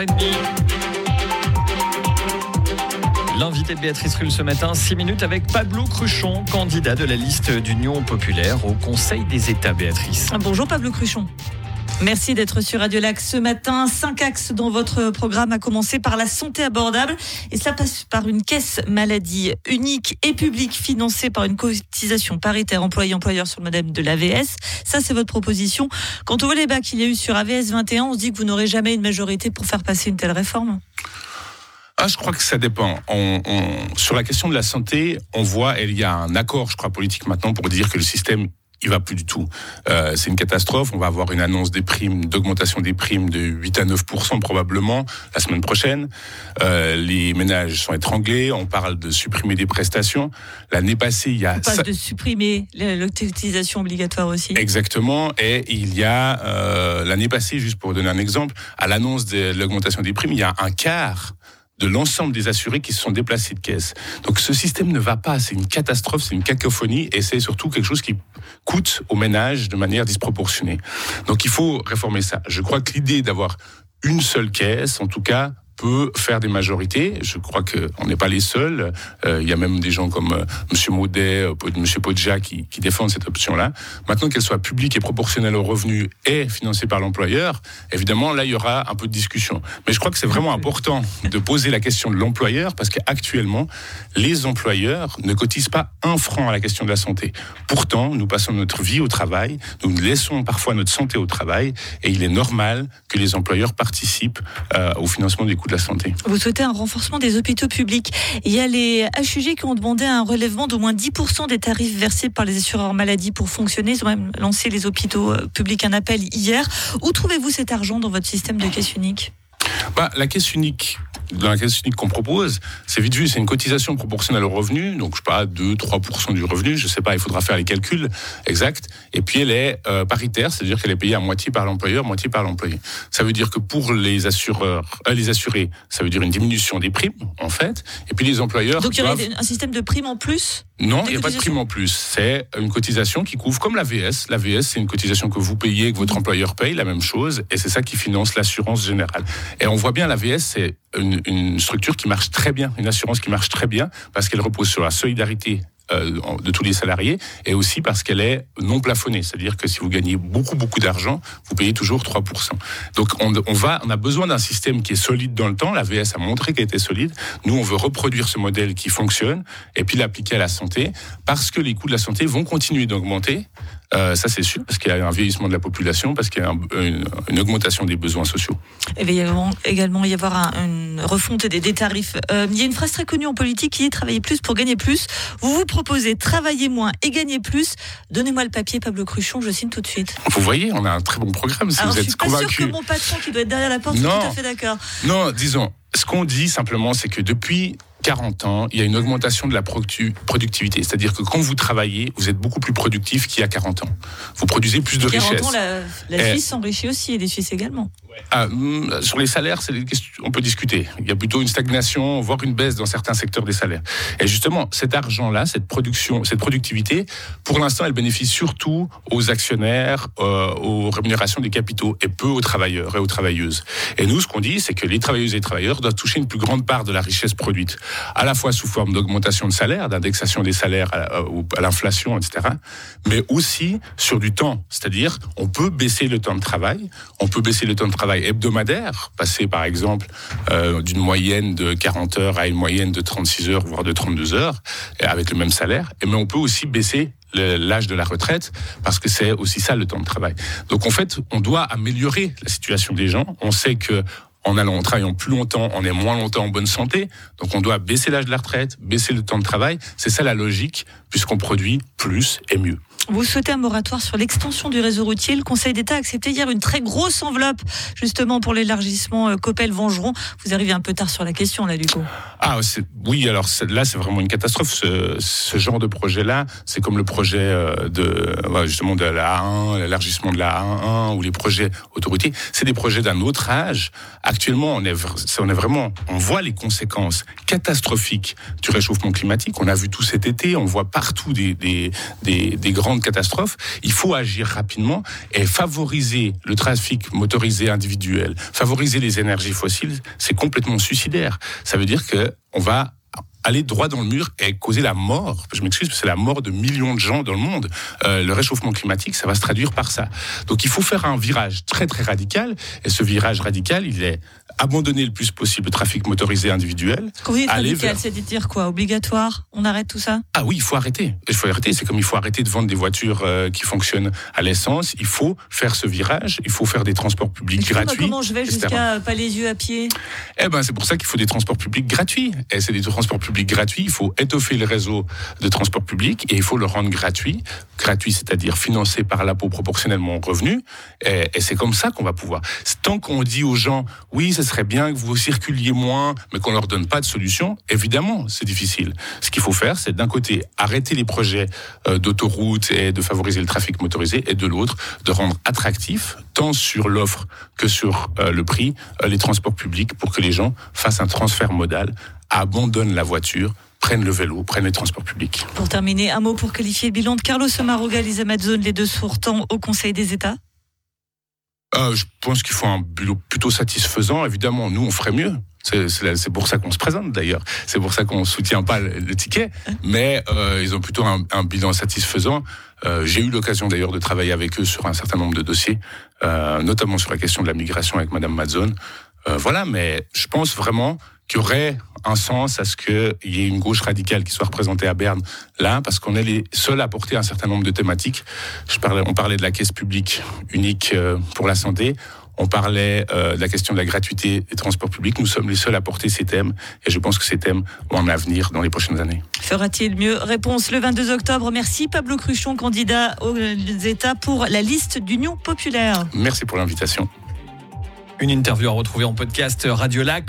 6h30. L'invité de Béatrice Rulle ce matin, 6 minutes avec Pablo Cruchon, candidat de la liste d'Union populaire au Conseil des États, Béatrice. Bonjour Pablo Cruchon. Merci d'être sur Radio Lac ce matin. Cinq axes dans votre programme, a commencé par la santé abordable. Et cela passe par une caisse maladie unique et publique financée par une cotisation paritaire employé-employeur sur le modèle de l'AVS. Ça, c'est votre proposition. Quand on voit les bas qu'il y a eu sur AVS 21, on se dit que vous n'aurez jamais une majorité pour faire passer une telle réforme. Ah, je crois que ça dépend. Sur la question de la santé, on voit, il y a un accord, je crois, politique maintenant pour dire que le système il va plus du tout. Euh, c'est une catastrophe. On va avoir une annonce des primes, d'augmentation des primes de 8 à 9% probablement la semaine prochaine. Euh, les ménages sont étranglés. On parle de supprimer des prestations. L'année passée, il y a... On parle de supprimer l'utilisation obligatoire aussi. Exactement. Et il y a, euh, l'année passée, juste pour donner un exemple, à l'annonce de l'augmentation des primes, il y a un quart de l'ensemble des assurés qui se sont déplacés de caisse. Donc ce système ne va pas, c'est une catastrophe, c'est une cacophonie et c'est surtout quelque chose qui coûte aux ménages de manière disproportionnée. Donc il faut réformer ça. Je crois que l'idée d'avoir une seule caisse, en tout cas, peut faire des majorités. Je crois qu'on n'est pas les seuls. Euh, il y a même des gens comme euh, M. Maudet, euh, M. Podja qui, qui défendent cette option-là. Maintenant qu'elle soit publique et proportionnelle aux revenus et financée par l'employeur, évidemment, là, il y aura un peu de discussion. Mais je crois que c'est vraiment important de poser la question de l'employeur parce qu'actuellement, les employeurs ne cotisent pas un franc à la question de la santé. Pourtant, nous passons notre vie au travail, nous laissons parfois notre santé au travail et il est normal que les employeurs participent euh, au financement des coûts la santé. Vous souhaitez un renforcement des hôpitaux publics. Il y a les HUG qui ont demandé un relèvement d'au moins 10% des tarifs versés par les assureurs maladie pour fonctionner. Ils ont même lancé les hôpitaux euh, publics un appel hier. Où trouvez-vous cet argent dans votre système de caisse unique? Bah, La caisse unique, dans la caisse unique qu'on propose, c'est vite vu, c'est une cotisation proportionnelle au revenu, donc je sais pas, 2-3% du revenu, je sais pas, il faudra faire les calculs exacts, et puis elle est euh, paritaire, c'est-à-dire qu'elle est payée à moitié par l'employeur, moitié par l'employé. Ça veut dire que pour les assureurs, euh, les assurés, ça veut dire une diminution des primes, en fait, et puis les employeurs... Donc il y aurait un système de primes en plus non, il n'y a pas de prime en plus. C'est une cotisation qui couvre comme la VS. La VS, c'est une cotisation que vous payez, que votre employeur paye, la même chose, et c'est ça qui finance l'assurance générale. Et on voit bien, la VS, c'est une, une, structure qui marche très bien, une assurance qui marche très bien, parce qu'elle repose sur la solidarité euh, de tous les salariés et aussi parce qu'elle est non plafonnée. C'est-à-dire que si vous gagnez beaucoup, beaucoup d'argent, vous payez toujours 3%. Donc on, on, va, on a besoin d'un système qui est solide dans le temps. La VS a montré qu'elle était solide. Nous, on veut reproduire ce modèle qui fonctionne et puis l'appliquer à la santé parce que les coûts de la santé vont continuer d'augmenter. Euh, ça, c'est sûr, parce qu'il y a un vieillissement de la population, parce qu'il y a une, une, augmentation des besoins sociaux. Il va également y avoir un, une refonte des, des tarifs. Euh, il y a une phrase très connue en politique qui est travailler plus pour gagner plus. Vous vous proposez travailler moins et gagner plus. Donnez-moi le papier, Pablo Cruchon, je signe tout de suite. Vous voyez, on a un très bon programme. Si Alors, vous je suis pas sûr que mon patron qui doit être derrière la porte soit tout à fait d'accord. Non, disons, ce qu'on dit simplement, c'est que depuis 40 ans, il y a une augmentation de la productivité. C'est-à-dire que quand vous travaillez, vous êtes beaucoup plus productif qu'il y a 40 ans. Vous produisez plus de 40 richesses. ans, la, la Suisse s'enrichit aussi et les Suisses également. Ah, mm, sur les salaires, on peut discuter. Il y a plutôt une stagnation, voire une baisse dans certains secteurs des salaires. Et justement, cet argent-là, cette production, cette productivité, pour l'instant, elle bénéficie surtout aux actionnaires, euh, aux rémunérations des capitaux, et peu aux travailleurs et aux travailleuses. Et nous, ce qu'on dit, c'est que les travailleuses et les travailleurs doivent toucher une plus grande part de la richesse produite, à la fois sous forme d'augmentation de salaire, d'indexation des salaires à, à l'inflation, etc., mais aussi sur du temps. C'est-à-dire, on peut baisser le temps de travail, on peut baisser le temps de travail hebdomadaire, passer par exemple euh, d'une moyenne de 40 heures à une moyenne de 36 heures, voire de 32 heures, avec le même salaire. Mais on peut aussi baisser l'âge de la retraite parce que c'est aussi ça le temps de travail. Donc en fait, on doit améliorer la situation des gens. On sait que en allant, en travaillant plus longtemps, on est moins longtemps en bonne santé. Donc on doit baisser l'âge de la retraite, baisser le temps de travail. C'est ça la logique, puisqu'on produit plus et mieux. Vous souhaitez un moratoire sur l'extension du réseau routier. Le Conseil d'État a accepté hier une très grosse enveloppe, justement, pour l'élargissement Copel-Vengeron. Vous arrivez un peu tard sur la question, là, du coup. Ah, oui, alors là, c'est vraiment une catastrophe. Ce, genre de projet-là, c'est comme le projet de, justement, de la A1, l'élargissement de la A1 ou les projets autoroutiers. C'est des projets d'un autre âge. Actuellement, on est, vraiment, on voit les conséquences catastrophiques du réchauffement climatique. On a vu tout cet été, on voit partout des, des, des grandes catastrophe, il faut agir rapidement et favoriser le trafic motorisé individuel, favoriser les énergies fossiles, c'est complètement suicidaire. Ça veut dire que on va aller droit dans le mur et causer la mort. Je m'excuse, c'est la mort de millions de gens dans le monde. Euh, le réchauffement climatique, ça va se traduire par ça. Donc il faut faire un virage très très radical. Et ce virage radical, il est abandonner le plus possible le trafic motorisé individuel. Quand vous dites radical, c'est dire quoi Obligatoire On arrête tout ça? Ah oui, il faut arrêter. Il faut arrêter. C'est comme il faut arrêter de vendre des voitures euh, qui fonctionnent à l'essence. Il faut faire ce virage. Il faut faire des transports publics gratuits. Comment je vais jusqu'à pas les yeux à pied Eh ben, c'est pour ça qu'il faut des transports publics gratuits. Et c'est des transports publics gratuits. Il faut étoffer le réseau de transports publics et il faut le rendre gratuit. Gratuit, c'est-à-dire financé par l'impôt proportionnellement au revenu. Et, et c'est comme ça qu'on va pouvoir. Tant qu'on dit aux gens, oui, ça serait bien que vous circuliez moins, mais qu'on leur donne pas de solution, évidemment, c'est difficile. Ce qu'il faut faire, c'est d'un côté arrêter les projets euh, d'autoroute et de favoriser le trafic motorisé, et de l'autre, de rendre attractif, tant sur l'offre que sur euh, le prix, euh, les transports publics pour que les gens fassent un transfert modal, abandonnent la voiture, prennent le vélo, prennent les transports publics. Pour terminer, un mot pour qualifier le bilan de Carlos Maroga, Lisa Mazzone, les deux sortants au Conseil des États? Euh, je pense qu'il faut un boulot plutôt satisfaisant. Évidemment, nous, on ferait mieux. C'est pour ça qu'on se présente d'ailleurs. C'est pour ça qu'on soutient pas le, ticket. Mais euh, ils ont plutôt un, un bilan satisfaisant. Euh, J'ai eu l'occasion d'ailleurs de travailler avec eux sur un certain nombre de dossiers, euh, notamment sur la question de la migration avec Madame Mazzone. Euh, voilà, mais je pense vraiment qu'il y aurait un sens à ce qu'il y ait une gauche radicale qui soit représentée à Berne là, parce qu'on est les seuls à porter un certain nombre de thématiques. Je parlais, on parlait de la caisse publique unique euh, pour la santé. On parlait euh, de la question de la gratuité des transports publics. Nous sommes les seuls à porter ces thèmes et je pense que ces thèmes ont un avenir dans les prochaines années. Fera-t-il mieux? Réponse le 22 octobre. Merci Pablo Cruchon, candidat aux États pour la liste d'Union populaire. Merci pour l'invitation. Une interview à retrouver en podcast radiolac.